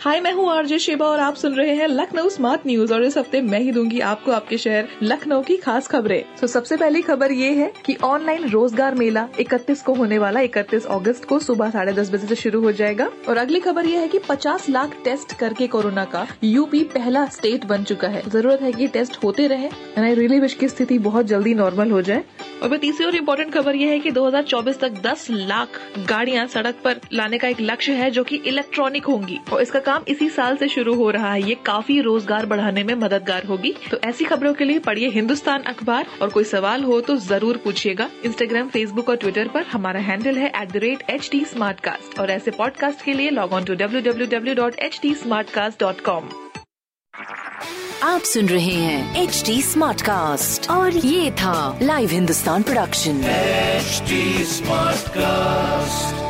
हाय, मैं हूँ RJ Shiba और आप सुन रहे हैं लखनऊ स्मार्ट न्यूज़ और इस हफ़्ते मैं ही दूँगी आपको आपके शहर लखनऊ की खास खबरें। तो सबसे पहली खबर ये है कि ऑनलाइन रोज़गार मेला 31 को होने वाला 31 अगस्त को सुबह साढ़े दस बजे से शुरू हो जाएगा। और अगली खबर ये है कि 50 लाख टेस्ट करके कोरोना का यूपी पहला स्टेट बन चुका है। ज़रूरत है की टेस्ट होते रहे आई रियली विश की स्थिति बहुत जल्दी नॉर्मल हो जाए। और तीसरी और इम्पोर्टेंट खबर ये है कि 2024 तक 10 लाख गाड़ियाँ सड़क पर लाने का एक लक्ष्य है जो कि इलेक्ट्रॉनिक होंगी। और इसका काम इसी साल से शुरू हो रहा है। ये काफ़ी रोज़गार बढ़ाने में मददगार होगी। तो ऐसी खबरों के लिए पढ़िए हिंदुस्तान अखबार। और कोई सवाल हो तो ज़रूर पूछिएगा। इंस्टाग्राम फेसबुक और ट्विटर पर हमारा हैंडल है at the rate H T और ऐसे पॉडकास्ट के लिए log on to W W W dot H T आप सुन रहे हैं एच डी स्मार्ट कास्ट और ये था live Hindustan production HD Smartcast.